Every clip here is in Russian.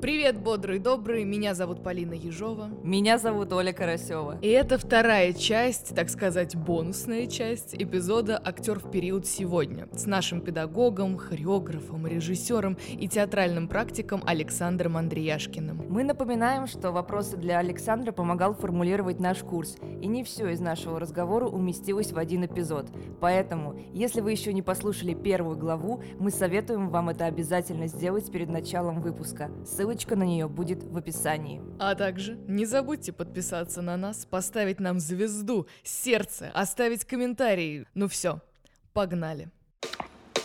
Привет, бодрый добрый, меня зовут Полина Ежова. Меня зовут Оля Карасева. И это вторая часть, так сказать, бонусная часть эпизода «Актер в период сегодня» с нашим педагогом, хореографом, режиссером и театральным практиком Александром Андреяшкиным. Мы напоминаем, что вопросы для Александра помогал формулировать наш курс, и не все из нашего разговора уместилось в один эпизод. Поэтому, если вы еще не послушали первую главу, мы советуем вам это обязательно сделать перед началом выпуска. Ссылка Ссылочка на нее будет в описании. А также не забудьте подписаться на нас, поставить нам звезду, сердце, оставить комментарии. Ну все, погнали.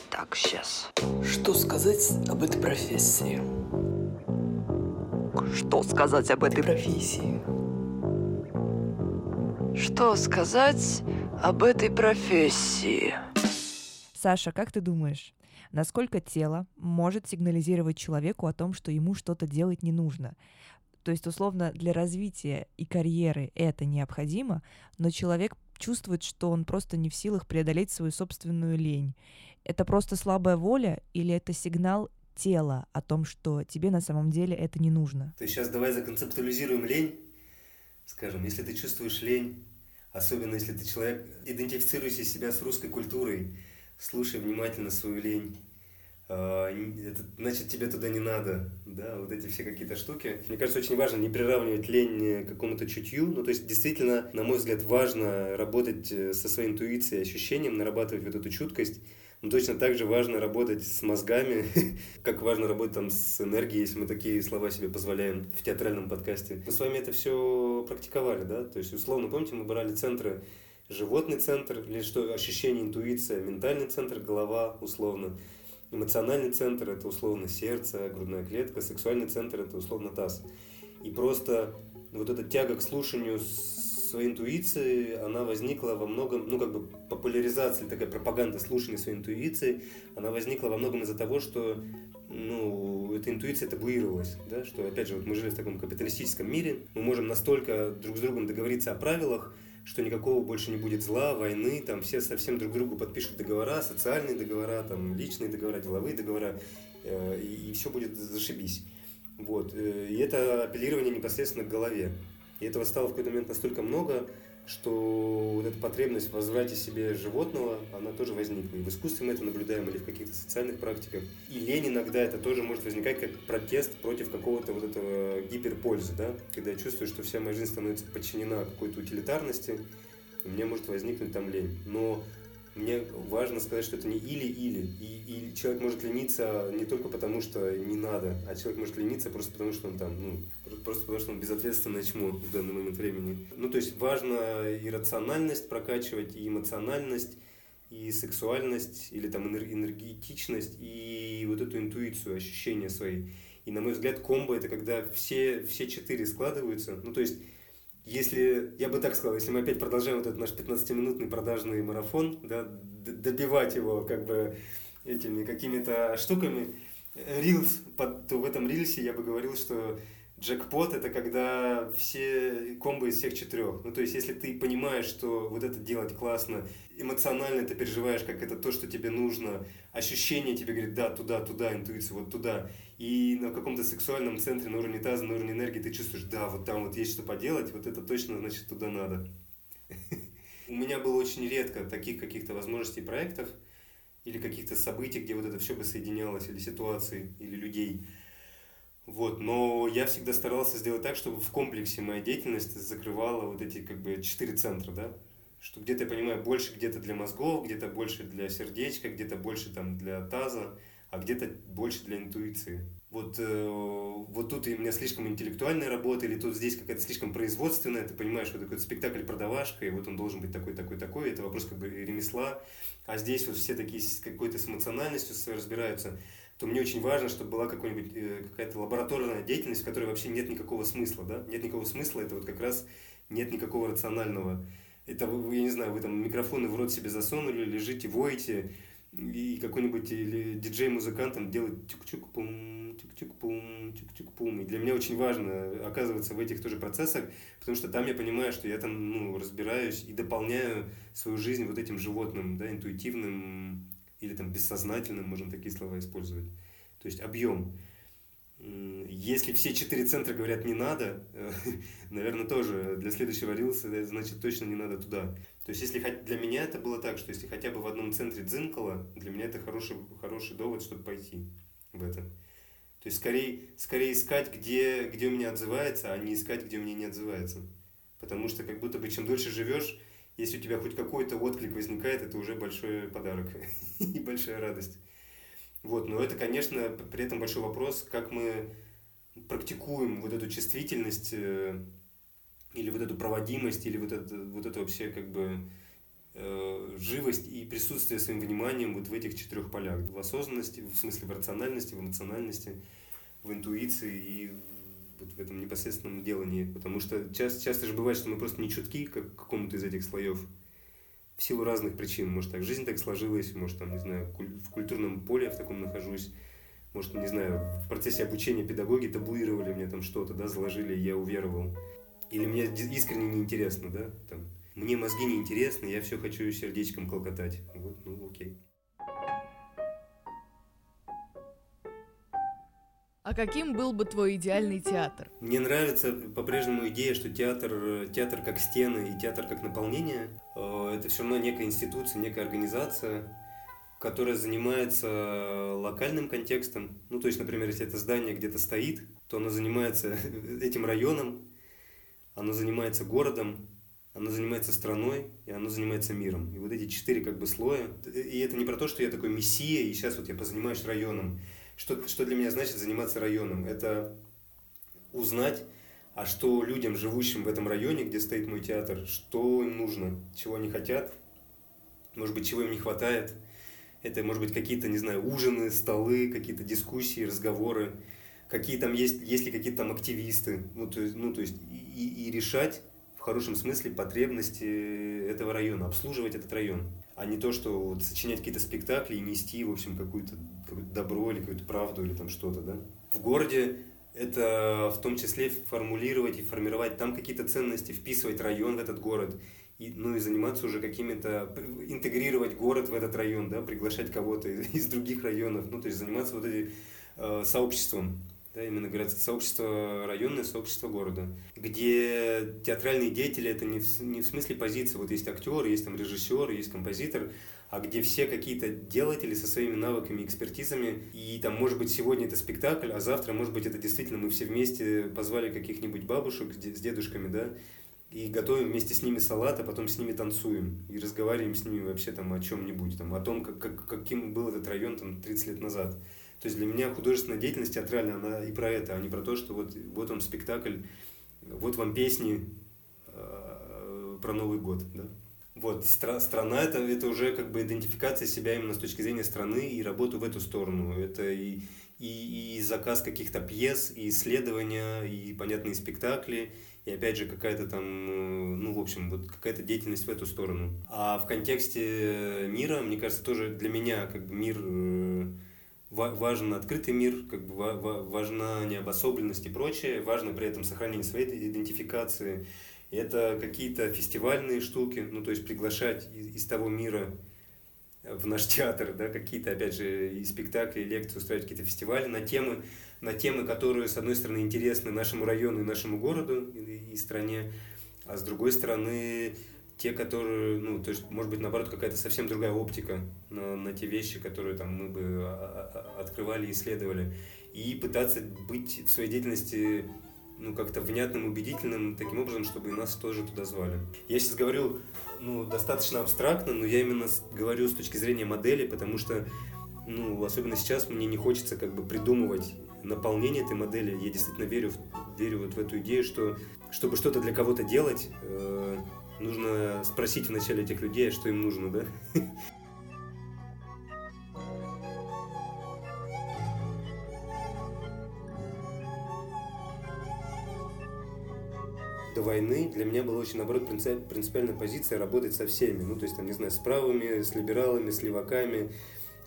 Так, сейчас. Что сказать об этой профессии? Что сказать об этой профессии? Что сказать об этой профессии? Саша, как ты думаешь, насколько тело может сигнализировать человеку о том, что ему что-то делать не нужно. То есть, условно, для развития и карьеры это необходимо, но человек чувствует, что он просто не в силах преодолеть свою собственную лень. Это просто слабая воля или это сигнал тела о том, что тебе на самом деле это не нужно? То есть сейчас давай законцептуализируем лень. Скажем, если ты чувствуешь лень, особенно если ты человек, идентифицирующий себя с русской культурой, слушай внимательно свою лень, а, это, значит, тебе туда не надо, да, вот эти все какие-то штуки. Мне кажется, очень важно не приравнивать лень к какому-то чутью, ну, то есть, действительно, на мой взгляд, важно работать э, со своей интуицией, ощущением, нарабатывать вот эту чуткость, но точно так же важно работать с мозгами, как важно работать там с энергией, если мы такие слова себе позволяем в театральном подкасте. Мы с вами это все практиковали, да, то есть, условно, помните, мы брали центры животный центр, или что, ощущение, интуиция, ментальный центр, голова, условно, Эмоциональный центр – это условно сердце, грудная клетка, сексуальный центр – это условно таз. И просто вот эта тяга к слушанию своей интуиции, она возникла во многом, ну как бы популяризация, такая пропаганда слушания своей интуиции, она возникла во многом из-за того, что ну, эта интуиция табуировалась, да, что, опять же, вот мы жили в таком капиталистическом мире, мы можем настолько друг с другом договориться о правилах, что никакого больше не будет зла, войны, там все совсем друг другу подпишут договора, социальные договора, там личные договора, деловые договора, э, и, и все будет зашибись. Вот. Э, и это апеллирование непосредственно к голове. И этого стало в какой-то момент настолько много, что вот эта потребность в возврате себе животного, она тоже возникла. И в искусстве мы это наблюдаем, или в каких-то социальных практиках. И лень иногда это тоже может возникать как протест против какого-то вот этого гиперпользы, да? Когда я чувствую, что вся моя жизнь становится подчинена какой-то утилитарности, у меня может возникнуть там лень. Но мне важно сказать, что это не или-или. И, и человек может лениться не только потому, что не надо, а человек может лениться просто потому, что он там, ну, просто потому, что он безответственное чмо в данный момент времени. Ну, то есть важно и рациональность прокачивать, и эмоциональность, и сексуальность, или там энергетичность, и вот эту интуицию, ощущения свои. И, на мой взгляд, комбо – это когда все, все четыре складываются. Ну, то есть если, я бы так сказал, если мы опять продолжаем вот этот наш 15-минутный продажный марафон, да, добивать его как бы этими какими-то штуками, рилс, под, то в этом рилсе я бы говорил, что Джекпот это когда все комбо из всех четырех. Ну, то есть, если ты понимаешь, что вот это делать классно, эмоционально ты переживаешь, как это то, что тебе нужно, ощущение тебе говорит, да, туда, туда, интуиция, вот туда. И на каком-то сексуальном центре, на уровне таза, на уровне энергии ты чувствуешь, да, вот там вот есть что поделать, вот это точно, значит, туда надо. У меня было очень редко таких каких-то возможностей проектов или каких-то событий, где вот это все бы соединялось, или ситуаций, или людей. Вот, но я всегда старался сделать так, чтобы в комплексе моя деятельность закрывала вот эти как бы четыре центра, да, что где-то я понимаю больше где-то для мозгов, где-то больше для сердечка, где-то больше там для таза, а где-то больше для интуиции. Вот, э, вот тут у меня слишком интеллектуальная работа, или тут здесь какая-то слишком производственная, ты понимаешь, что такой спектакль продавашка, и вот он должен быть такой, такой, такой, это вопрос как бы ремесла, а здесь вот все такие с какой-то с эмоциональностью разбираются то мне очень важно, чтобы была какой-нибудь э, какая-то лабораторная деятельность, в которой вообще нет никакого смысла, да? Нет никакого смысла, это вот как раз нет никакого рационального. Это, я не знаю, вы там микрофоны в рот себе засунули, лежите, воете, и какой-нибудь диджей-музыкант там делает тюк-чук-пум, тюк-чук-пум, тюк-чук-пум. И для меня очень важно оказываться в этих тоже процессах, потому что там я понимаю, что я там ну, разбираюсь и дополняю свою жизнь вот этим животным, да, интуитивным или там бессознательным, можем такие слова использовать. То есть объем. Если все четыре центра говорят «не надо», наверное, тоже для следующего рилса, значит, точно не надо туда. То есть, если для меня это было так, что если хотя бы в одном центре дзынкало, для меня это хороший, хороший довод, чтобы пойти в это. То есть, скорее, скорее искать, где, где у меня отзывается, а не искать, где у меня не отзывается. Потому что как будто бы чем дольше живешь, если у тебя хоть какой-то отклик возникает, это уже большой подарок и большая радость. Вот, но это, конечно, при этом большой вопрос, как мы практикуем вот эту чувствительность э, или вот эту проводимость, или вот это, вот это вообще как бы э, живость и присутствие своим вниманием вот в этих четырех полях. В осознанности, в смысле в рациональности, в эмоциональности, в интуиции и вот в этом непосредственном делании. Потому что часто, часто же бывает, что мы просто не чутки к какому-то из этих слоев в силу разных причин. Может, так жизнь так сложилась, может, там, не знаю, в культурном поле я в таком нахожусь, может, не знаю, в процессе обучения педагоги табуировали мне там что-то, да, заложили, я уверовал. Или мне искренне неинтересно, да, там, мне мозги неинтересны, я все хочу сердечком колкотать. Вот, ну, окей. А каким был бы твой идеальный театр? Мне нравится по-прежнему идея, что театр, театр как стены и театр как наполнение, э, это все равно некая институция, некая организация, которая занимается локальным контекстом. Ну, то есть, например, если это здание где-то стоит, то оно занимается этим районом, оно занимается городом, оно занимается страной, и оно занимается миром. И вот эти четыре как бы слоя. И это не про то, что я такой мессия, и сейчас вот я позанимаюсь районом. Что, что для меня значит заниматься районом? Это узнать, а что людям, живущим в этом районе, где стоит мой театр, что им нужно, чего они хотят, может быть, чего им не хватает. Это, может быть, какие-то, не знаю, ужины, столы, какие-то дискуссии, разговоры, какие там есть, есть ли какие-то там активисты. Ну, то есть, ну, то есть и, и решать в хорошем смысле потребности этого района, обслуживать этот район а не то, что вот сочинять какие-то спектакли и нести, в общем, какую-то какое добро или какую-то правду или там что-то, да. В городе это в том числе формулировать и формировать там какие-то ценности, вписывать район в этот город, и, ну и заниматься уже какими-то, интегрировать город в этот район, да, приглашать кого-то из, из других районов, ну то есть заниматься вот этим э, сообществом да, именно говорят, сообщество районное, сообщество города, где театральные деятели это не в, не в смысле позиции, вот есть актер, есть там режиссер, есть композитор, а где все какие-то делатели со своими навыками, экспертизами, и там, может быть, сегодня это спектакль, а завтра, может быть, это действительно мы все вместе позвали каких-нибудь бабушек с дедушками, да, и готовим вместе с ними салат, а потом с ними танцуем и разговариваем с ними вообще там о чем-нибудь, там, о том, как, как, каким был этот район там 30 лет назад. То есть для меня художественная деятельность театральная, она и про это, а не про то, что вот, вот вам спектакль, вот вам песни э, про Новый год, да. Вот, стра- страна это, это уже как бы идентификация себя именно с точки зрения страны и работу в эту сторону. Это и, и, и заказ каких-то пьес, и исследования, и понятные спектакли, и опять же какая-то там, э, ну, в общем, вот какая-то деятельность в эту сторону. А в контексте мира, мне кажется, тоже для меня как бы мир э, важен открытый мир, как бы важна необособленность и прочее, важно при этом сохранение своей идентификации. Это какие-то фестивальные штуки, ну то есть приглашать из, из того мира в наш театр, да, какие-то, опять же, и спектакли, и лекции, устраивать какие-то фестивали на темы, на темы, которые, с одной стороны, интересны нашему району и нашему городу и, и стране, а с другой стороны, те, которые, ну, то есть, может быть, наоборот, какая-то совсем другая оптика на, на те вещи, которые там мы бы а, а, открывали, исследовали. И пытаться быть в своей деятельности ну, как-то внятным, убедительным, таким образом, чтобы и нас тоже туда звали. Я сейчас говорю, ну, достаточно абстрактно, но я именно говорю с точки зрения модели, потому что, ну, особенно сейчас мне не хочется как бы придумывать наполнение этой модели. Я действительно верю, в, верю вот в эту идею, что чтобы что-то для кого-то делать, э, Нужно спросить вначале этих людей, что им нужно, да? до войны для меня была очень, наоборот, принципиальная позиция работать со всеми. Ну, то есть, там, не знаю, с правыми, с либералами, с леваками,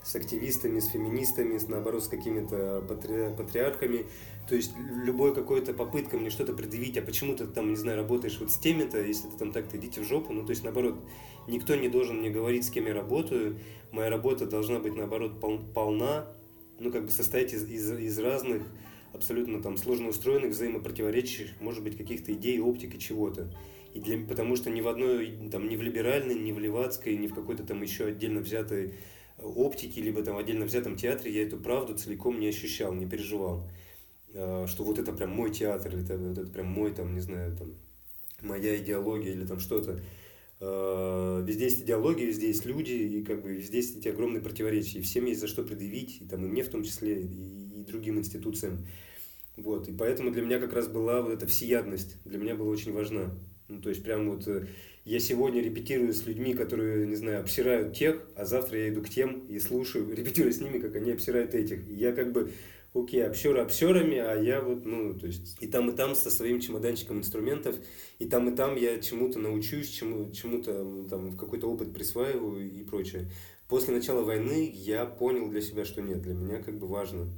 с активистами, с феминистами, с, наоборот, с какими-то патри... патриархами. То есть любой какой-то попытка мне что-то предъявить, а почему ты там, не знаю, работаешь вот с теми-то, если ты там так-то идите в жопу. Ну, то есть, наоборот, никто не должен мне говорить, с кем я работаю. Моя работа должна быть, наоборот, пол- полна, ну, как бы состоять из, из, из разных абсолютно там сложно устроенных, взаимопротиворечащих, может быть, каких-то идей, оптики, чего-то. И для, потому что ни в одной, там, ни в либеральной, ни в левацкой, ни в какой-то там еще отдельно взятой оптике, либо там отдельно взятом театре я эту правду целиком не ощущал, не переживал. А, что вот это прям мой театр, это, вот это прям мой, там, не знаю, там, моя идеология или там что-то. А, везде есть идеология, везде есть люди, и как бы везде есть эти огромные противоречия. И всем есть за что предъявить, и, там, и мне в том числе, и, и другим институциям. Вот, и поэтому для меня как раз была вот эта всеядность, для меня была очень важна. Ну, то есть прям вот э, я сегодня репетирую с людьми, которые, не знаю, обсирают тех, а завтра я иду к тем и слушаю, репетирую с ними, как они обсирают этих. И я как бы, окей, обсеры обсерами, а я вот, ну, то есть и там, и там со своим чемоданчиком инструментов, и там, и там я чему-то научусь, чему, чему-то там какой-то опыт присваиваю и прочее. После начала войны я понял для себя, что нет, для меня как бы важно.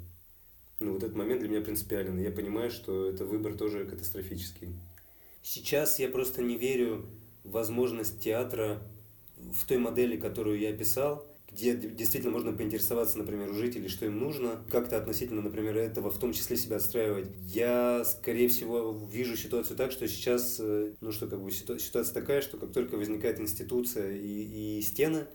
Ну, вот этот момент для меня принципиален. Я понимаю, что это выбор тоже катастрофический. Сейчас я просто не верю в возможность театра в той модели, которую я описал, где действительно можно поинтересоваться, например, у жителей, что им нужно, как-то относительно, например, этого в том числе себя отстраивать. Я, скорее всего, вижу ситуацию так, что сейчас, э, ну что, как бы ситуация такая, что как только возникает институция и, и стены,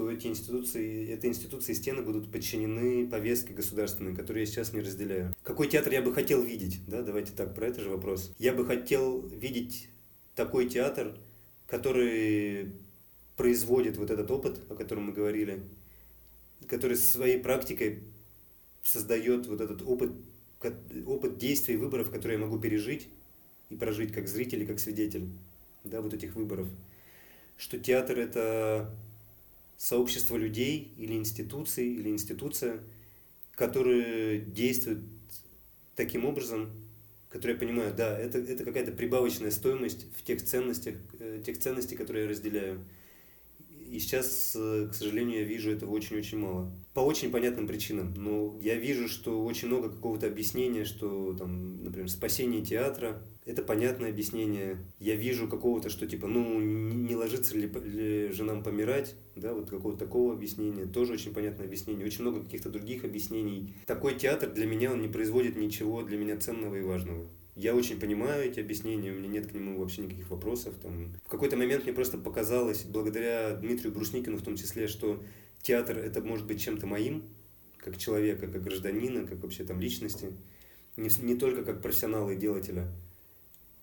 то эти институции, эти институции и стены будут подчинены повестке государственной, которую я сейчас не разделяю. Какой театр я бы хотел видеть? Да, давайте так, про это же вопрос. Я бы хотел видеть такой театр, который производит вот этот опыт, о котором мы говорили, который своей практикой создает вот этот опыт, опыт действий, выборов, которые я могу пережить и прожить как зритель и как свидетель да, вот этих выборов. Что театр – это сообщество людей или институции, или институция, которые действуют таким образом, которые я понимаю, да, это, это какая-то прибавочная стоимость в тех ценностях, э, тех ценностей, которые я разделяю. И сейчас, э, к сожалению, я вижу этого очень-очень мало. По очень понятным причинам. Но я вижу, что очень много какого-то объяснения, что, там, например, спасение театра – это понятное объяснение. Я вижу какого-то, что типа, ну, не ложится ли, ли женам помирать, да, вот какого-то такого объяснения. Тоже очень понятное объяснение. Очень много каких-то других объяснений. Такой театр для меня, он не производит ничего для меня ценного и важного. Я очень понимаю эти объяснения, у меня нет к нему вообще никаких вопросов. Там. В какой-то момент мне просто показалось, благодаря Дмитрию Брусникину в том числе, что театр это может быть чем-то моим, как человека, как гражданина, как вообще там личности, не, не только как профессионала и делателя.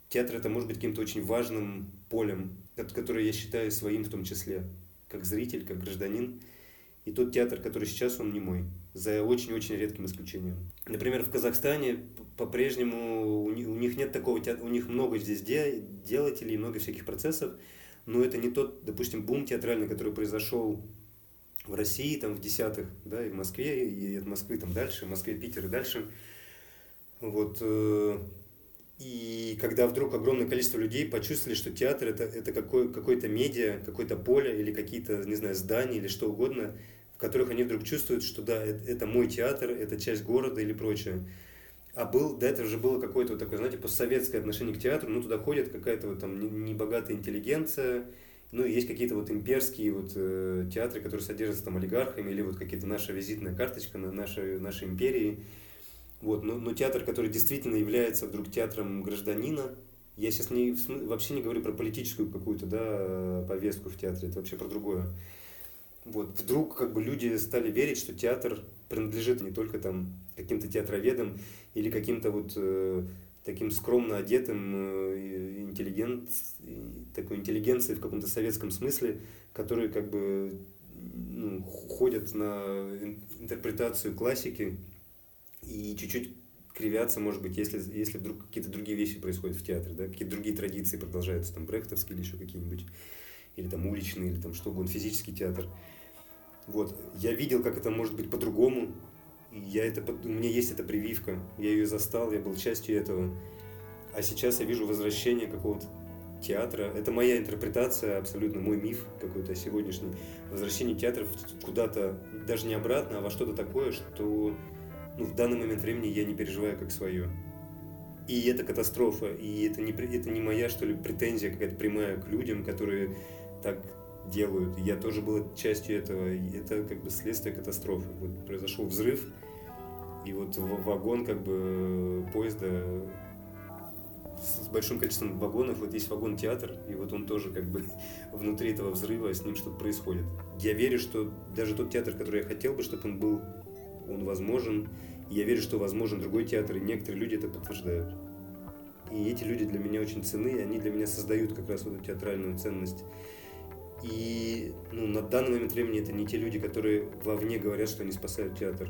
Театр это может быть каким-то очень важным полем, которое я считаю своим в том числе, как зритель, как гражданин. И тот театр, который сейчас, он не мой, за очень-очень редким исключением. Например, в Казахстане по-прежнему у них нет такого театра, у них много здесь де, делателей, много всяких процессов, но это не тот, допустим, бум театральный, который произошел в России там в десятых, да, и в Москве, и от Москвы там дальше, в Москве, Питер и дальше. Вот. И когда вдруг огромное количество людей почувствовали, что театр это, это какой, какой-то медиа, какое-то поле или какие-то, не знаю, здания или что угодно, в которых они вдруг чувствуют, что да, это, это мой театр, это часть города или прочее. А был, до этого же было какое-то вот такое, знаете, постсоветское отношение к театру, ну, туда ходит какая-то вот там небогатая интеллигенция, ну, есть какие-то вот имперские вот э, театры, которые содержатся там олигархами, или вот какие-то наша визитная карточка на нашей, нашей империи. Вот, но, но театр, который действительно является вдруг театром гражданина, я сейчас не, вообще не говорю про политическую какую-то, да, повестку в театре, это вообще про другое. Вот вдруг как бы люди стали верить, что театр принадлежит не только там каким-то театроведам или каким-то вот э, таким скромно одетым э, интеллигент, такой интеллигенции в каком-то советском смысле, которые как бы ну, ходят на интерпретацию классики и чуть-чуть кривятся, может быть, если, если вдруг какие-то другие вещи происходят в театре, да, какие-то другие традиции продолжаются, там, брехтовские или еще какие-нибудь, или там уличные, или там что угодно, физический театр. Вот. Я видел, как это может быть по-другому. Я это, у меня есть эта прививка. Я ее застал, я был частью этого. А сейчас я вижу возвращение какого-то театра. Это моя интерпретация, абсолютно мой миф какой-то сегодняшний. Возвращение театра куда-то, даже не обратно, а во что-то такое, что ну, в данный момент времени я не переживаю как свое. И это катастрофа, и это не, это не моя, что ли, претензия какая-то прямая к людям, которые так делают. Я тоже был частью этого. Это как бы следствие катастрофы. Вот произошел взрыв, И вот вагон как бы поезда с большим количеством вагонов. Вот есть вагон-театр, и вот он тоже как бы внутри этого взрыва, с ним что-то происходит. Я верю, что даже тот театр, который я хотел бы, чтобы он был, он возможен. И я верю, что возможен другой театр, и некоторые люди это подтверждают. И эти люди для меня очень ценны, и они для меня создают как раз вот эту театральную ценность. И ну, на данный момент времени это не те люди, которые вовне говорят, что они спасают театр.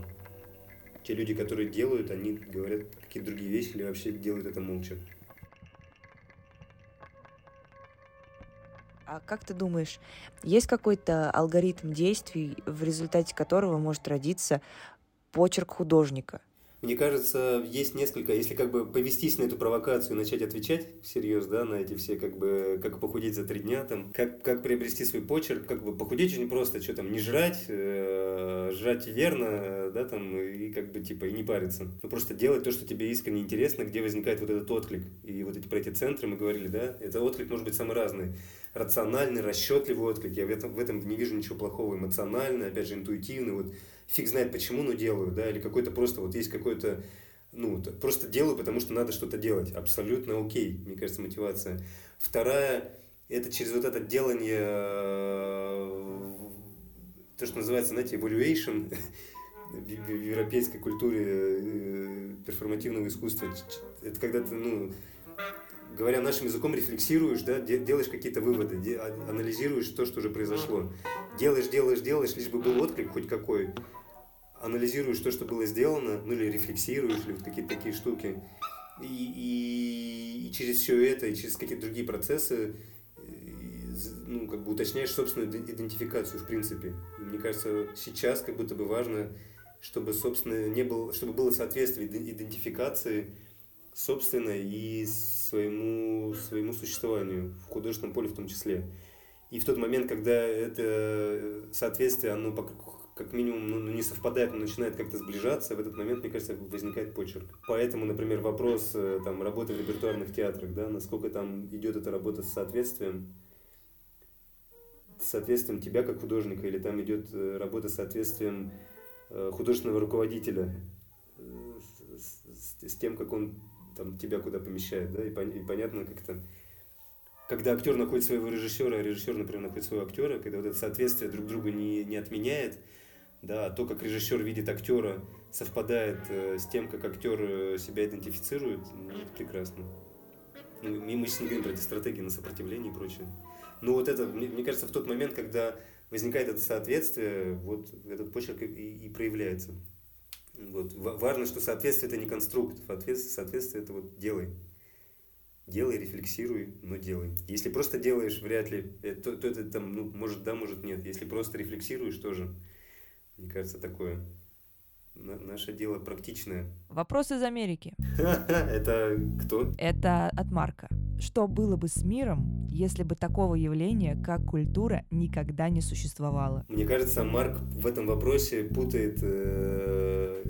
Те люди, которые делают, они говорят какие-то другие вещи или вообще делают это молча. А как ты думаешь, есть какой-то алгоритм действий, в результате которого может родиться почерк художника? Мне кажется, есть несколько, если как бы повестись на эту провокацию и начать отвечать всерьез, да, на эти все, как бы, как похудеть за три дня, там, как, как приобрести свой почерк, как бы похудеть очень просто, что там, не жрать, э, жрать верно, да, там, и как бы, типа, и не париться. Ну, просто делать то, что тебе искренне интересно, где возникает вот этот отклик. И вот эти про эти центры мы говорили, да, это отклик может быть самый разный. Рациональный, расчетливый отклик, я в этом, в этом не вижу ничего плохого, эмоциональный, опять же, интуитивный, вот, фиг знает почему, но делаю, да, или какой-то просто вот есть какой-то, ну, просто делаю, потому что надо что-то делать. Абсолютно окей, мне кажется, мотивация. Вторая, это через вот это делание, э, то, что называется, знаете, evaluation в европейской культуре э, перформативного искусства. Это когда ты, ну, говоря нашим языком, рефлексируешь, да, делаешь какие-то выводы, а, анализируешь то, что уже произошло. Делаешь, делаешь, делаешь, лишь бы был отклик хоть какой анализируешь то, что было сделано, ну или рефлексируешь, или вот какие-то такие штуки. И, и, и через все это, и через какие-то другие процессы, ну, как бы уточняешь собственную идентификацию, в принципе. Мне кажется, сейчас как будто бы важно, чтобы, собственно, не было, чтобы было соответствие идентификации собственной и своему, своему существованию, в художественном поле в том числе. И в тот момент, когда это соответствие, оно как минимум ну, не совпадает, но начинает как-то сближаться, в этот момент, мне кажется, возникает почерк. Поэтому, например, вопрос э, там, работы в репертуарных театрах, да, насколько там идет эта работа с соответствием, с соответствием тебя как художника, или там идет э, работа с соответствием э, художественного руководителя с, с, с тем, как он там, тебя куда помещает, да, и, пон, и понятно как-то, когда актер находит своего режиссера, а режиссер, например, находит своего актера, когда вот это соответствие друг друга не, не отменяет, да, то, как режиссер видит актера, совпадает э, с тем, как актер э, себя идентифицирует, ну, это прекрасно. Ну, мы сейчас не говорим про эти стратегии на сопротивление и прочее. Но вот это, мне, мне кажется, в тот момент, когда возникает это соответствие, вот этот почерк и, и проявляется. Вот. Важно, что соответствие это не конструкт, соответствие, соответствие это вот делай. Делай, рефлексируй, но делай. Если просто делаешь, вряд ли, э, то, то это там, ну, может да, может нет. Если просто рефлексируешь, тоже мне кажется, такое наше дело практичное. Вопрос из Америки. Это кто? Это от Марка. Что было бы с миром, если бы такого явления, как культура, никогда не существовало? Мне кажется, Марк в этом вопросе путает э,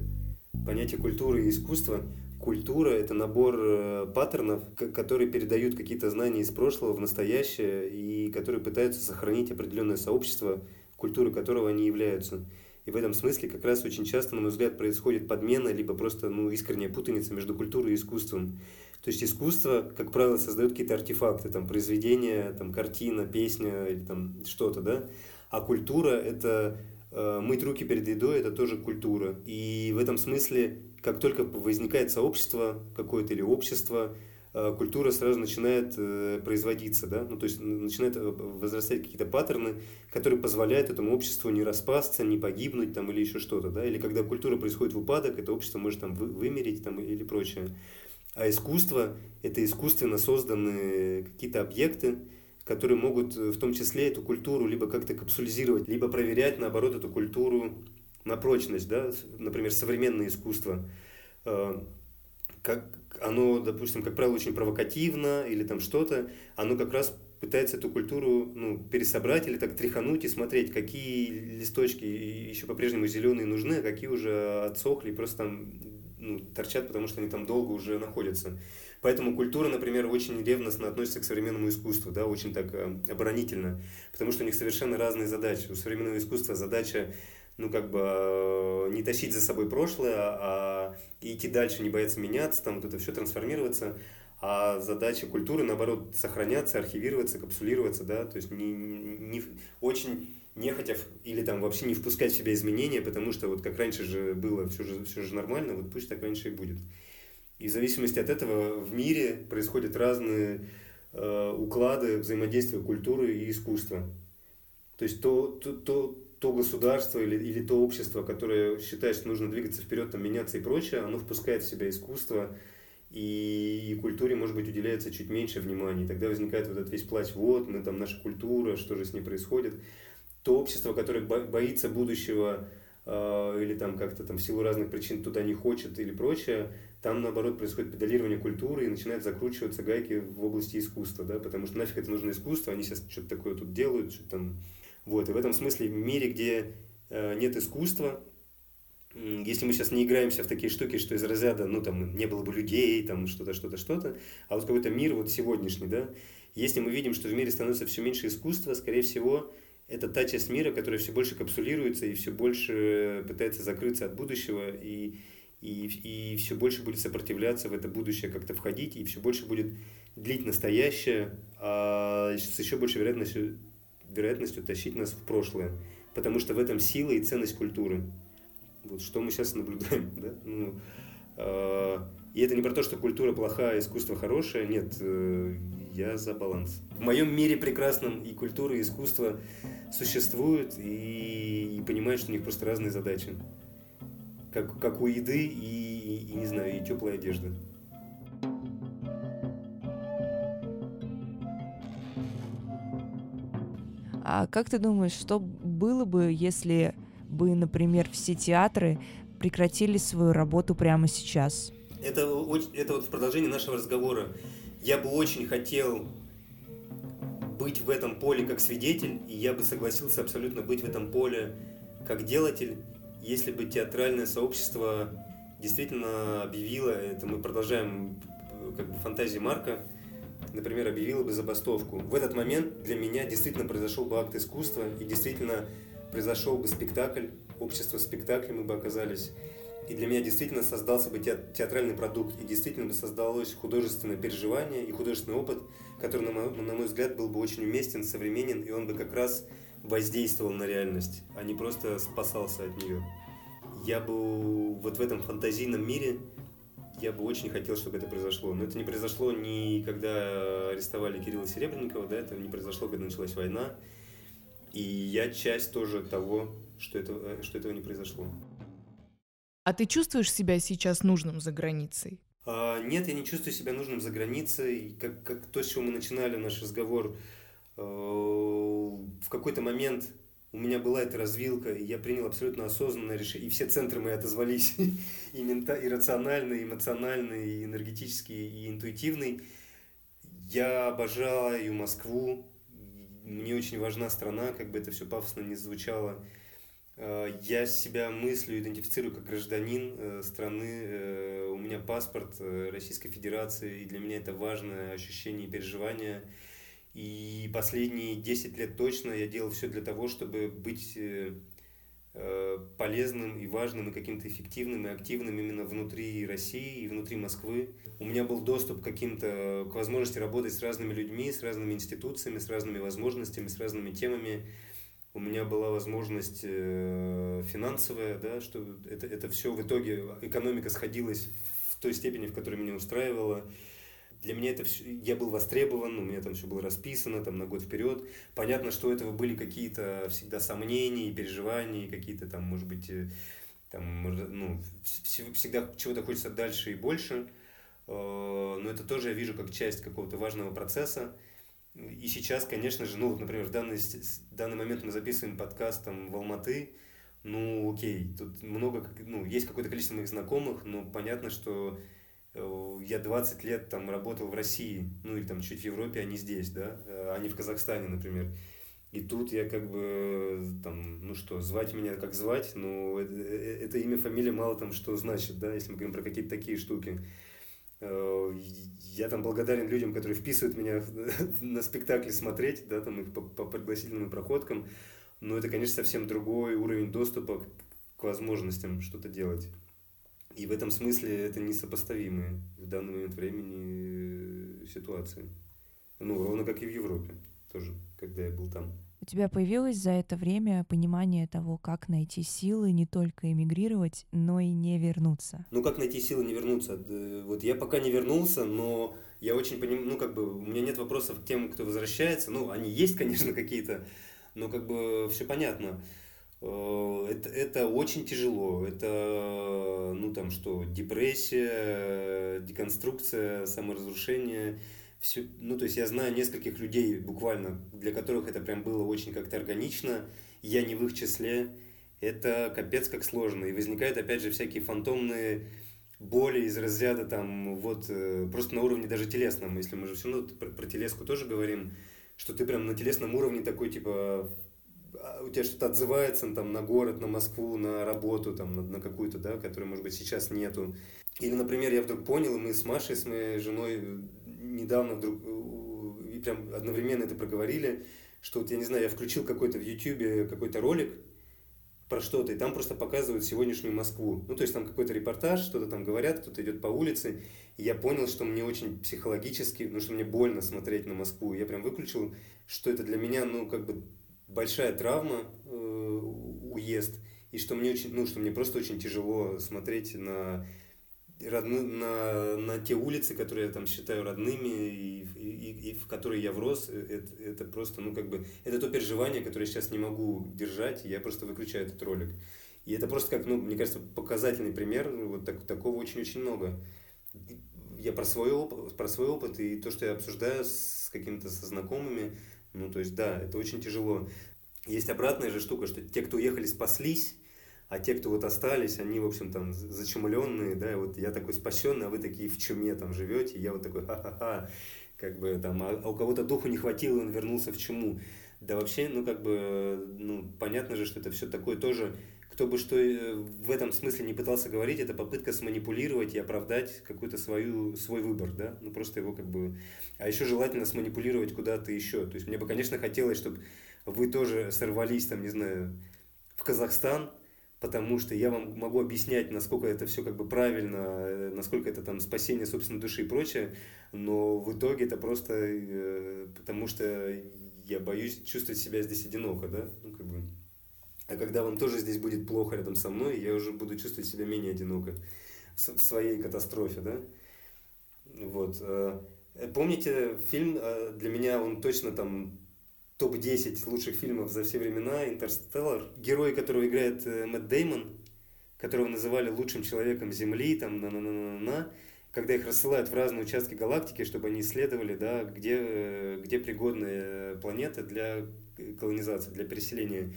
понятие культуры и искусства. Культура – это набор э, паттернов, которые передают какие-то знания из прошлого в настоящее и которые пытаются сохранить определенное сообщество, культуры которого они являются. И в этом смысле как раз очень часто, на мой взгляд, происходит подмена, либо просто ну, искренняя путаница между культурой и искусством. То есть искусство, как правило, создает какие-то артефакты, там, произведения, там, картина, песня или там что-то, да? А культура – это э, мыть руки перед едой – это тоже культура. И в этом смысле, как только возникает сообщество какое-то или общество, культура сразу начинает э, производиться, да, ну, то есть начинают э, возрастать какие-то паттерны, которые позволяют этому обществу не распасться, не погибнуть там или еще что-то, да, или когда культура происходит в упадок, это общество может там вымереть там или прочее. А искусство – это искусственно созданные какие-то объекты, которые могут в том числе эту культуру либо как-то капсулизировать, либо проверять, наоборот, эту культуру на прочность, да, например, современное искусство. Как оно, допустим, как правило, очень провокативно или там что-то, оно как раз пытается эту культуру ну, пересобрать или так тряхануть и смотреть, какие листочки еще по-прежнему зеленые нужны, а какие уже отсохли и просто там ну, торчат, потому что они там долго уже находятся. Поэтому культура, например, очень ревностно относится к современному искусству, да, очень так э, оборонительно, потому что у них совершенно разные задачи. У современного искусства задача ну, как бы э, не тащить за собой прошлое, а идти дальше, не бояться меняться, там вот это все трансформироваться. А задача культуры, наоборот, сохраняться, архивироваться, капсулироваться, да, то есть не, не, очень нехотя или там вообще не впускать в себя изменения, потому что вот как раньше же было, все же, все же нормально, вот пусть так раньше и будет. И в зависимости от этого в мире происходят разные э, уклады взаимодействия культуры и искусства. То есть то, то, то, то государство или, или то общество, которое считает, что нужно двигаться вперед, там, меняться и прочее, оно впускает в себя искусство, и, и культуре, может быть, уделяется чуть меньше внимания. И тогда возникает вот этот весь плач, вот, мы там, наша культура, что же с ней происходит. То общество, которое боится будущего, э, или там как-то там в силу разных причин туда не хочет или прочее, там, наоборот, происходит педалирование культуры и начинают закручиваться гайки в области искусства, да, потому что нафиг это нужно искусство, они сейчас что-то такое тут делают, что-то там вот, и в этом смысле в мире, где э, нет искусства, если мы сейчас не играемся в такие штуки, что из разряда, ну, там, не было бы людей, там, что-то, что-то, что-то, а вот какой-то мир вот сегодняшний, да, если мы видим, что в мире становится все меньше искусства, скорее всего, это та часть мира, которая все больше капсулируется и все больше пытается закрыться от будущего и, и, и все больше будет сопротивляться в это будущее как-то входить, и все больше будет длить настоящее, а с еще большей вероятностью вероятностью тащить нас в прошлое, потому что в этом сила и ценность культуры. Вот что мы сейчас наблюдаем, да? Ну, э, и это не про то, что культура плохая, искусство хорошее, нет, э, я за баланс. В моем мире прекрасном и культура, и искусство существуют, и, и понимают, что у них просто разные задачи. Как, как у еды и, и, и, не знаю, и теплой одежды. А как ты думаешь, что было бы, если бы, например, все театры прекратили свою работу прямо сейчас? Это, это вот в продолжении нашего разговора. Я бы очень хотел быть в этом поле как свидетель, и я бы согласился абсолютно быть в этом поле как делатель, если бы театральное сообщество действительно объявило, это мы продолжаем как бы фантазии Марка, например, объявила бы забастовку, в этот момент для меня действительно произошел бы акт искусства и действительно произошел бы спектакль, общество спектакля мы бы оказались. И для меня действительно создался бы театральный продукт, и действительно бы создалось художественное переживание и художественный опыт, который, на мой, на мой взгляд, был бы очень уместен, современен, и он бы как раз воздействовал на реальность, а не просто спасался от нее. Я бы вот в этом фантазийном мире я бы очень хотел, чтобы это произошло. Но это не произошло ни когда арестовали Кирилла Серебренникова, да, это не произошло, когда началась война. И я часть тоже того, что, это, что этого не произошло. А ты чувствуешь себя сейчас нужным за границей? А, нет, я не чувствую себя нужным за границей. Как, как то, с чего мы начинали наш разговор, э, в какой-то момент у меня была эта развилка, и я принял абсолютно осознанное решение, и все центры мои отозвались, и, мента, и рациональный, и эмоциональный, и энергетический, и интуитивный. Я обожаю Москву, мне очень важна страна, как бы это все пафосно не звучало. Э, я себя мыслю, идентифицирую как гражданин э, страны. Э, у меня паспорт Российской Федерации, и для меня это важное ощущение и переживание – и последние 10 лет точно я делал все для того, чтобы быть э, э, полезным и важным, и каким-то эффективным и активным именно внутри России и внутри Москвы. У меня был доступ к каким-то, к возможности работать с разными людьми, с разными институциями, с разными возможностями, с разными темами. У меня была возможность э, финансовая, да, что это, это все в итоге, экономика сходилась в той степени, в которой меня устраивала для меня это все, я был востребован, у меня там все было расписано там на год вперед. Понятно, что у этого были какие-то всегда сомнения и переживания, какие-то там, может быть, э, там, ну, всегда чего-то хочется дальше и больше. Э, но это тоже я вижу как часть какого-то важного процесса. И сейчас, конечно же, ну, вот, например, в данный, в данный момент мы записываем подкаст там в Алматы, ну, окей, тут много, ну, есть какое-то количество моих знакомых, но понятно, что я 20 лет там работал в России, ну или там чуть в Европе, а не здесь, да, э, а не в Казахстане, например. И тут я как бы там, ну что, звать меня как звать, но это, э, это имя, фамилия мало там что значит, да, если мы говорим про какие-то такие штуки. Я там благодарен людям, которые вписывают меня на спектакли смотреть, да, там их по пригласительным проходкам. но это, конечно, совсем другой уровень доступа к возможностям что-то делать. И в этом смысле это несопоставимые в данный момент времени э, ситуации. Ну, ровно как и в Европе тоже, когда я был там. У тебя появилось за это время понимание того, как найти силы не только эмигрировать, но и не вернуться? Ну, как найти силы не вернуться? Вот я пока не вернулся, но я очень понимаю, ну, как бы, у меня нет вопросов к тем, кто возвращается. Ну, они есть, конечно, какие-то, но как бы все понятно. Э, это, это очень тяжело. Это, ну, там что, депрессия, деконструкция, саморазрушение – все, ну, то есть я знаю нескольких людей буквально, для которых это прям было очень как-то органично, я не в их числе, это капец как сложно. И возникают, опять же, всякие фантомные боли из разряда там вот э, просто на уровне даже телесном, если мы же все равно про, про телеску тоже говорим, что ты прям на телесном уровне такой типа у тебя что-то отзывается там на город, на Москву, на работу, там, на, на какую-то, да, которой, может быть, сейчас нету. Или, например, я вдруг понял, мы с Машей, с моей женой недавно вдруг и прям одновременно это проговорили, что вот я не знаю, я включил какой-то в Ютьюбе какой-то ролик про что-то, и там просто показывают сегодняшнюю Москву. Ну, то есть там какой-то репортаж, что-то там говорят, кто-то идет по улице, и я понял, что мне очень психологически, ну, что мне больно смотреть на Москву. Я прям выключил, что это для меня, ну, как бы большая травма, э, уезд, и что мне очень, ну, что мне просто очень тяжело смотреть на родны, на, на те улицы, которые я там считаю родными и, и, и в которые я врос, э, это, это просто, ну, как бы, это то переживание, которое я сейчас не могу держать, я просто выключаю этот ролик. И это просто как, ну, мне кажется, показательный пример, вот так, такого очень-очень много. Я про свой, опыт, про свой опыт и то, что я обсуждаю с какими-то со знакомыми, ну, то есть, да, это очень тяжело. Есть обратная же штука, что те, кто уехали, спаслись, а те, кто вот остались, они, в общем, там, зачумленные, да, и вот я такой спасенный, а вы такие в чуме там живете, и я вот такой, ха-ха-ха, как бы там, а, а у кого-то духу не хватило, он вернулся в чуму. Да вообще, ну, как бы, ну, понятно же, что это все такое тоже, кто бы что э, в этом смысле не пытался говорить, это попытка сманипулировать и оправдать какой-то свою, свой выбор, да, ну, просто его как бы... А еще желательно сманипулировать куда-то еще. То есть мне бы, конечно, хотелось, чтобы вы тоже сорвались, там, не знаю, в Казахстан, потому что я вам могу объяснять, насколько это все как бы правильно, э, насколько это там спасение собственной души и прочее, но в итоге это просто э, потому что я боюсь чувствовать себя здесь одиноко, да, ну как бы. А когда вам тоже здесь будет плохо рядом со мной, я уже буду чувствовать себя менее одиноко в своей катастрофе, да. Вот. Э, помните фильм, для меня он точно там топ-10 лучших фильмов за все времена, «Интерстеллар», герой которого играет э, Мэтт Деймон, которого называли лучшим человеком Земли, там, на на на на на когда их рассылают в разные участки галактики, чтобы они исследовали, да, где, э, где пригодная планета для колонизации, для переселения.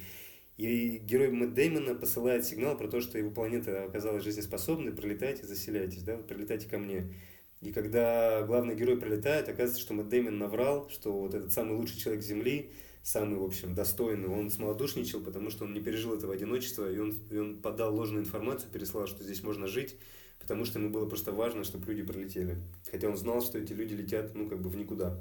И герой Мэтт Деймона посылает сигнал про то, что его планета оказалась жизнеспособной, пролетайте, заселяйтесь, да, прилетайте ко мне. И когда главный герой прилетает, оказывается, что Мэтт Дэймон наврал, что вот этот самый лучший человек Земли, самый, в общем, достойный, он смолодушничал, потому что он не пережил этого одиночества, и он, и он подал ложную информацию, переслал, что здесь можно жить, потому что ему было просто важно, чтобы люди пролетели. Хотя он знал, что эти люди летят, ну, как бы в никуда.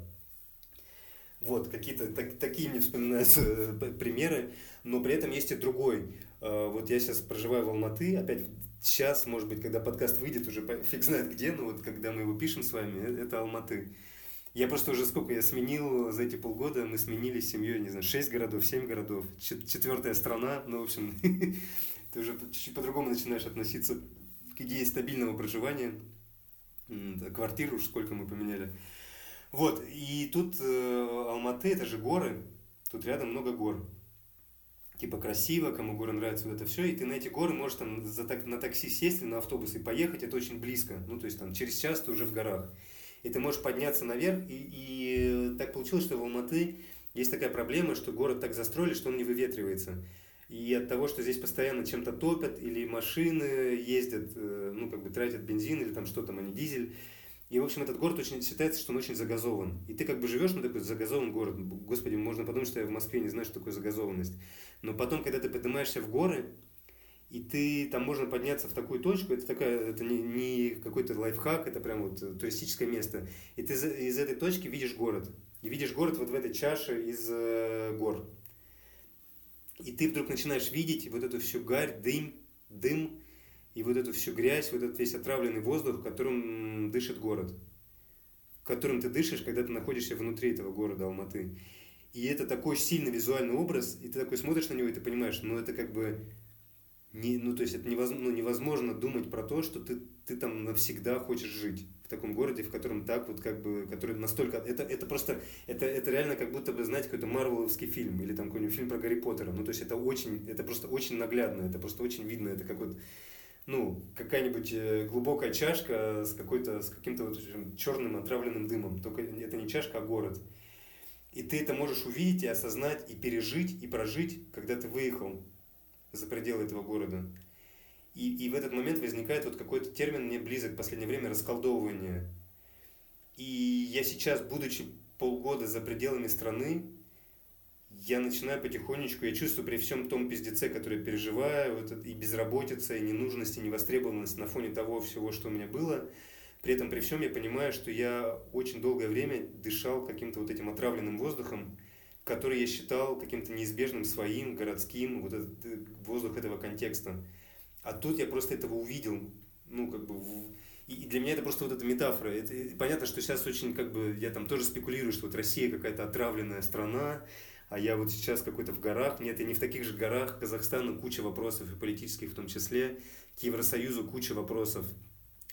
Вот, какие-то так, такие мне вспоминаются э, примеры, но при этом есть и другой. Э, вот я сейчас проживаю в Алматы, опять сейчас, может быть, когда подкаст выйдет, уже фиг знает где, но вот когда мы его пишем с вами, э, это Алматы. Я просто уже сколько я сменил за эти полгода, мы сменили семью, не знаю, 6 городов, 7 городов, четвертая страна, ну, в общем, ты уже чуть-чуть по-другому начинаешь относиться к идее стабильного проживания, квартиру уж сколько мы поменяли. Вот, и тут э, Алматы, это же горы, тут рядом много гор типа красиво, кому горы нравятся, вот это все, и ты на эти горы можешь там за, так, на такси сесть или на автобус и поехать, это очень близко, ну, то есть там через час ты уже в горах. И ты можешь подняться наверх, и, и так получилось, что в Алматы есть такая проблема, что город так застроили, что он не выветривается. И от того, что здесь постоянно чем-то топят, или машины ездят, э, ну, как бы тратят бензин, или там что там, они дизель, и, в общем, этот город очень считается, что он очень загазован. И ты как бы живешь на такой загазованный город. Господи, можно подумать, что я в Москве не знаю, что такое загазованность. Но потом, когда ты поднимаешься в горы, и ты там можно подняться в такую точку, это такая, это не, не какой-то лайфхак, это прям вот туристическое место. И ты из этой точки видишь город. И видишь город вот в этой чаше из э, гор. И ты вдруг начинаешь видеть вот эту всю гарь, дым, дым, и вот эту всю грязь, вот этот весь отравленный воздух, которым дышит город. Которым ты дышишь, когда ты находишься внутри этого города Алматы. И это такой сильный визуальный образ, и ты такой смотришь на него, и ты понимаешь, ну это как бы не, ну, то есть это невозможно, ну, невозможно думать про то, что ты, ты там навсегда хочешь жить в таком городе, в котором так вот как бы, который настолько, это, это просто, это, это реально как будто бы, знаете, какой-то марвеловский фильм или там какой-нибудь фильм про Гарри Поттера, ну, то есть это очень, это просто очень наглядно, это просто очень видно, это как вот, ну, какая-нибудь э, глубокая чашка с какой-то, с каким-то вот черным отравленным дымом, только это не чашка, а город. И ты это можешь увидеть и осознать, и пережить, и прожить, когда ты выехал за пределы этого города. И, и в этот момент возникает вот какой-то термин, мне близок в последнее время, расколдовывание. И я сейчас, будучи полгода за пределами страны, я начинаю потихонечку, я чувствую при всем том пиздеце, который я переживаю, вот это, и безработица, и ненужность, и невостребованность на фоне того всего, что у меня было, при этом при всем я понимаю, что я очень долгое время дышал каким-то вот этим отравленным воздухом, который я считал каким-то неизбежным своим, городским, вот этот э, воздух этого контекста. А тут я просто этого увидел, ну, как бы, и для меня это просто вот эта метафора. Это, понятно, что сейчас очень, как бы, я там тоже спекулирую, что вот Россия какая-то отравленная страна, а я вот сейчас какой-то в горах. Нет, я не в таких же горах. Казахстану куча вопросов, и политических в том числе. К Евросоюзу куча вопросов,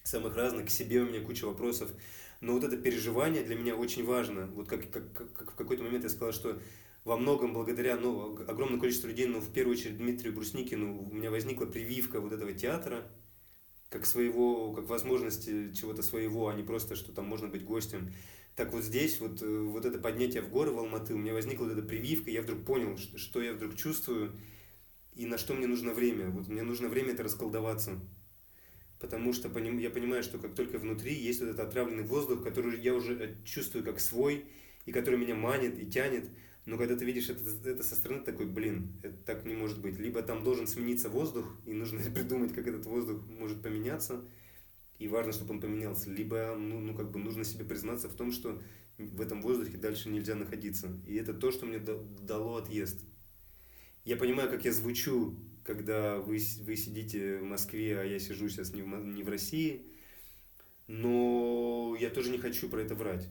самых разных. К себе у меня куча вопросов. Но вот это переживание для меня очень важно. Вот как, как, как в какой-то момент я сказал, что во многом благодаря ну, огромному количеству людей, но в первую очередь Дмитрию Брусникину, у меня возникла прививка вот этого театра, как своего, как возможности чего-то своего, а не просто, что там можно быть гостем. Так вот здесь, вот, э, вот это поднятие в горы в Алматы, у меня возникла вот эта прививка, я вдруг понял, что, что я вдруг чувствую и на что мне нужно время. Вот мне нужно время это расколдоваться потому что я понимаю, что как только внутри есть вот этот отравленный воздух, который я уже э, чувствую как свой, и который меня манит и тянет, но когда ты видишь это, это со стороны, такой, блин, это так не может быть. Либо там должен смениться воздух, и нужно придумать, как этот воздух может поменяться, и важно, чтобы он поменялся. Либо, ну, ну как бы нужно себе признаться в том, что в этом воздухе дальше нельзя находиться. И это то, что мне дало отъезд. Я понимаю, как я звучу когда вы, вы сидите в Москве, а я сижу сейчас не в, не в России. Но я тоже не хочу про это врать.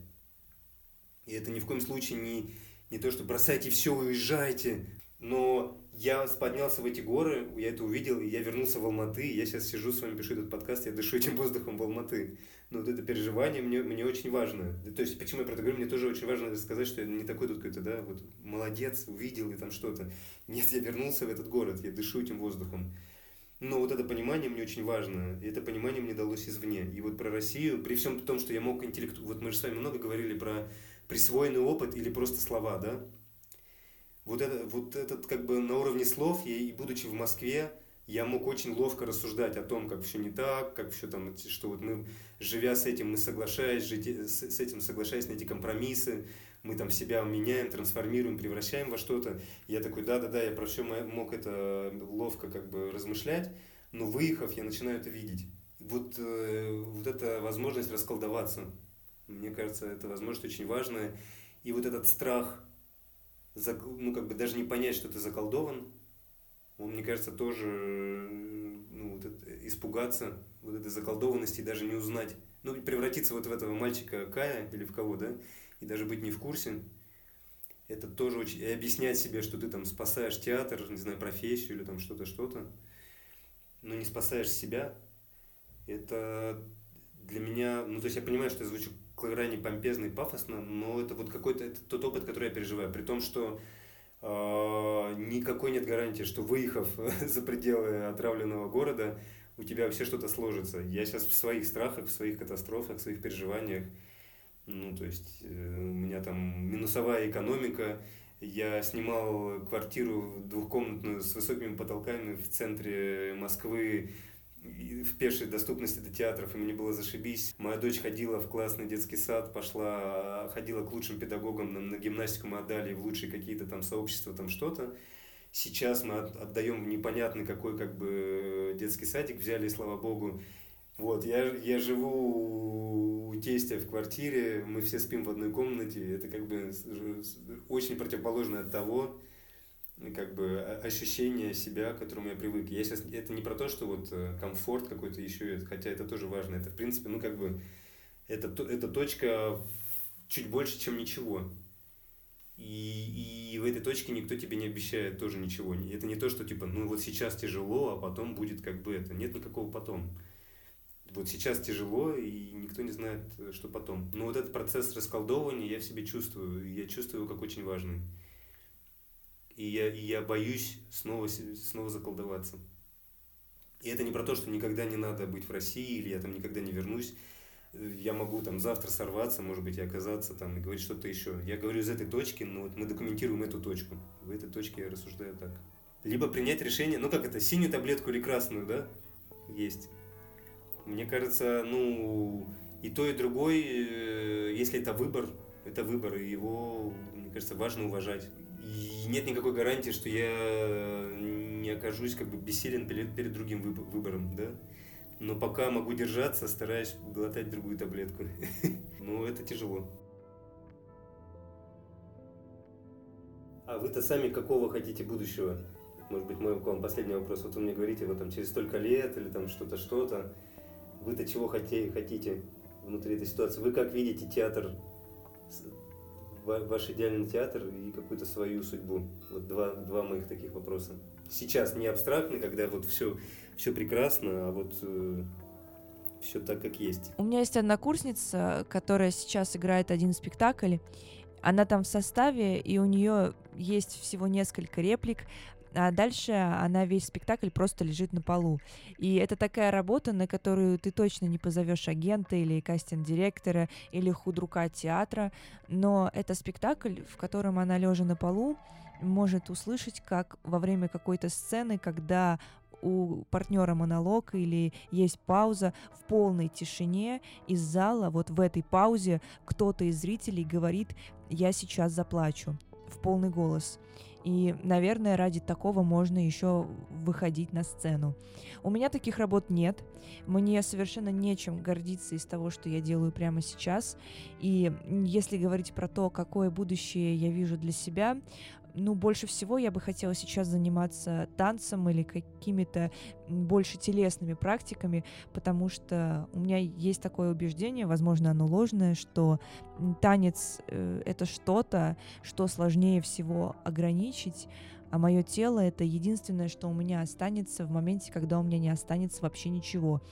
И это ни в коем случае не, не то, что бросайте все, уезжайте. Но я поднялся в эти горы, я это увидел, и я вернулся в Алматы, я сейчас сижу с вами, пишу этот подкаст, я дышу этим воздухом в Алматы. Но вот это переживание мне, мне очень важно. То есть, почему я про это говорю, мне тоже очень важно сказать, что я не такой тут какой-то, да, вот молодец, увидел и там что-то. Нет, я вернулся в этот город, я дышу этим воздухом. Но вот это понимание мне очень важно, и это понимание мне далось извне. И вот про Россию, при всем том, что я мог интеллекту... Вот мы же с вами много говорили про присвоенный опыт или просто слова, да? Вот, это, вот этот как бы на уровне слов, я, и будучи в Москве, я мог очень ловко рассуждать о том, как все не так, как все там, что вот мы, живя с этим, мы соглашаясь, жить, с, этим соглашаясь на эти компромиссы, мы там себя меняем, трансформируем, превращаем во что-то. Я такой, да-да-да, я про все мог это ловко как бы размышлять, но выехав, я начинаю это видеть. Вот, э, вот эта возможность расколдоваться, мне кажется, это возможность очень важная. И вот этот страх ну, как бы даже не понять, что ты заколдован, он, мне кажется, тоже ну, вот это, испугаться вот этой заколдованности и даже не узнать, ну, превратиться вот в этого мальчика Кая или в кого, да, и даже быть не в курсе, это тоже очень... И объяснять себе, что ты там спасаешь театр, не знаю, профессию или там что-то, что-то, но не спасаешь себя, это для меня... Ну, то есть я понимаю, что я звучу крайне помпезно и пафосно, но это вот какой-то это тот опыт, который я переживаю. При том, что э, никакой нет гарантии, что выехав за пределы отравленного города, у тебя вообще что-то сложится. Я сейчас в своих страхах, в своих катастрофах, в своих переживаниях. Ну, то есть э, у меня там минусовая экономика. Я снимал квартиру двухкомнатную с высокими потолками в центре Москвы в пешей доступности до театров, и мне было зашибись. Моя дочь ходила в классный детский сад, пошла, ходила к лучшим педагогам, на, на гимнастику мы отдали в лучшие какие-то там сообщества, там что-то. Сейчас мы отдаем в непонятный какой как бы детский садик, взяли, слава богу. Вот, я, я живу у тестя в квартире, мы все спим в одной комнате, это как бы очень противоположно от того, как бы ощущение себя, к которому я привык. Я сейчас, это не про то, что вот э, комфорт какой-то еще, хотя это тоже важно. Это, в принципе, ну, как бы, это, это точка чуть больше, чем ничего. И, и в этой точке никто тебе не обещает тоже ничего. Это не то, что типа, ну вот сейчас тяжело, а потом будет как бы это. Нет никакого потом. Вот сейчас тяжело, и никто не знает, что потом. Но вот этот процесс расколдовывания я в себе чувствую. Я чувствую его как очень важный. И я, и я боюсь снова, снова заколдоваться. И это не про то, что никогда не надо быть в России, или я там никогда не вернусь я могу там завтра сорваться, может быть, и оказаться там и говорить что-то еще. Я говорю из этой точки, но вот мы документируем эту точку. В этой точке я рассуждаю так. Либо принять решение, ну как это, синюю таблетку или красную, да, есть. Мне кажется, ну, и то, и другой, э, если это выбор, это выбор, и его, мне кажется, важно уважать. И нет никакой гарантии, что я не окажусь как бы бессилен перед, перед другим выбором, да. Но пока могу держаться, стараюсь глотать другую таблетку. Но это тяжело. А вы-то сами какого хотите будущего? Может быть, мой к вам последний вопрос. Вот вы мне говорите, вот там через столько лет или там что-то, что-то. Вы-то чего хотите внутри этой ситуации? Вы как видите театр, ваш идеальный театр и какую-то свою судьбу? Вот два, два моих таких вопроса. Сейчас не абстрактно, когда вот все все прекрасно, а вот э, все так, как есть. У меня есть однокурсница, которая сейчас играет один спектакль. Она там в составе, и у нее есть всего несколько реплик, а дальше она весь спектакль просто лежит на полу. И это такая работа, на которую ты точно не позовешь агента или кастинг-директора или худрука театра, но это спектакль, в котором она лежа на полу может услышать, как во время какой-то сцены, когда у партнера монолог или есть пауза в полной тишине из зала, вот в этой паузе кто-то из зрителей говорит «я сейчас заплачу» в полный голос. И, наверное, ради такого можно еще выходить на сцену. У меня таких работ нет. Мне совершенно нечем гордиться из того, что я делаю прямо сейчас. И если говорить про то, какое будущее я вижу для себя, ну, больше всего я бы хотела сейчас заниматься танцем или какими-то больше телесными практиками, потому что у меня есть такое убеждение, возможно, оно ложное, что танец э, это что-то, что сложнее всего ограничить, а мое тело это единственное, что у меня останется в моменте, когда у меня не останется вообще ничего.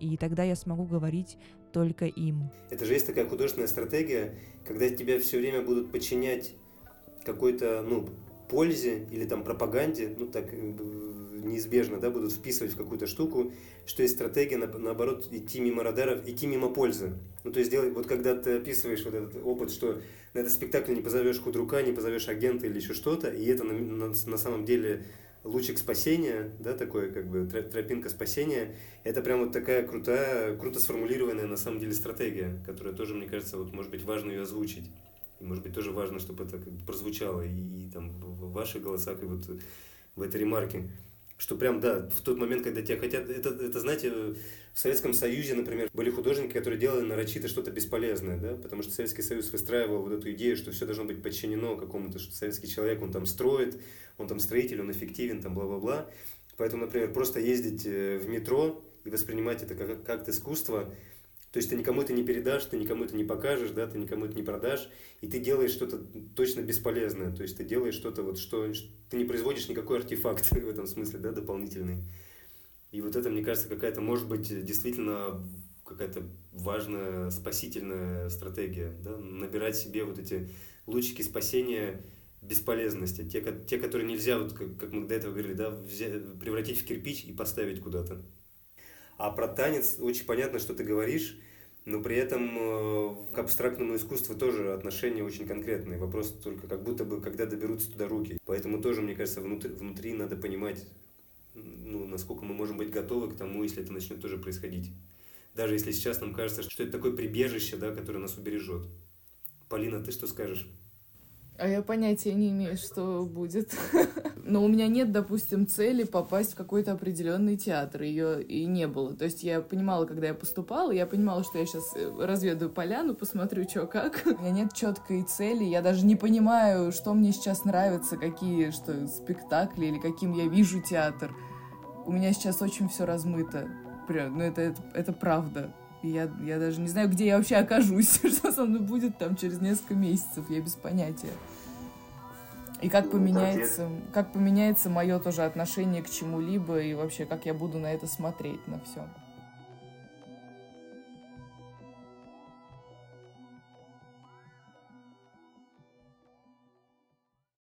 И тогда я смогу говорить только им. Это же есть такая художественная стратегия, когда тебя все время будут подчинять какой-то, ну, пользе или там пропаганде, ну так э, неизбежно, да, будут вписывать в какую-то штуку, что есть стратегия, на, наоборот, идти мимо радаров, идти мимо пользы. Ну, то есть, делать, вот когда ты описываешь вот этот опыт, что на этот спектакль не позовешь худрука, не позовешь агента или еще что-то, и это на, на, на самом деле лучик спасения, да, такое как бы тропинка спасения, это прям вот такая крутая, круто сформулированная на самом деле стратегия, которая тоже, мне кажется, вот может быть важно ее озвучить. И, может быть, тоже важно, чтобы это как бы прозвучало и, и там в ваших голосах, и вот в этой ремарке. Что прям, да, в тот момент, когда тебя хотят... Это, это, знаете, в Советском Союзе, например, были художники, которые делали нарочито что-то бесполезное, да, потому что Советский Союз выстраивал вот эту идею, что все должно быть подчинено какому-то, что советский человек, он там строит, он там строитель, он эффективен, там бла-бла-бла. Поэтому, например, просто ездить э, в метро и воспринимать это как, как искусство, то есть ты никому это не передашь, ты никому это не покажешь, да, ты никому это не продашь, и ты делаешь что-то точно бесполезное. То есть ты делаешь что-то вот, что ты не производишь никакой артефакт в этом смысле, да, дополнительный. И вот это, мне кажется, какая-то, может быть, действительно какая-то важная спасительная стратегия, да, набирать себе вот эти лучики спасения бесполезности, те, те которые нельзя, вот как, как мы до этого говорили, да, взять, превратить в кирпич и поставить куда-то. А про танец очень понятно, что ты говоришь, но при этом э, к абстрактному искусству тоже отношения очень конкретные. Вопрос только как будто бы, когда доберутся туда руки. Поэтому тоже, мне кажется, внутри, внутри надо понимать, ну, насколько мы можем быть готовы к тому, если это начнет тоже происходить. Даже если сейчас нам кажется, что это такое прибежище, да, которое нас убережет. Полина, ты что скажешь? А я понятия не имею, что будет. Но у меня нет, допустим, цели попасть в какой-то определенный театр. Ее и не было. То есть я понимала, когда я поступала, я понимала, что я сейчас э, разведаю поляну, посмотрю, что как. У меня нет четкой цели. Я даже не понимаю, что мне сейчас нравится, какие что спектакли или каким я вижу театр. У меня сейчас очень все размыто. Прям, ну это, это, это правда. Я, я даже не знаю, где я вообще окажусь, что со мной будет там через несколько месяцев, я без понятия. И как поменяется, как поменяется мое тоже отношение к чему-либо и вообще как я буду на это смотреть, на все.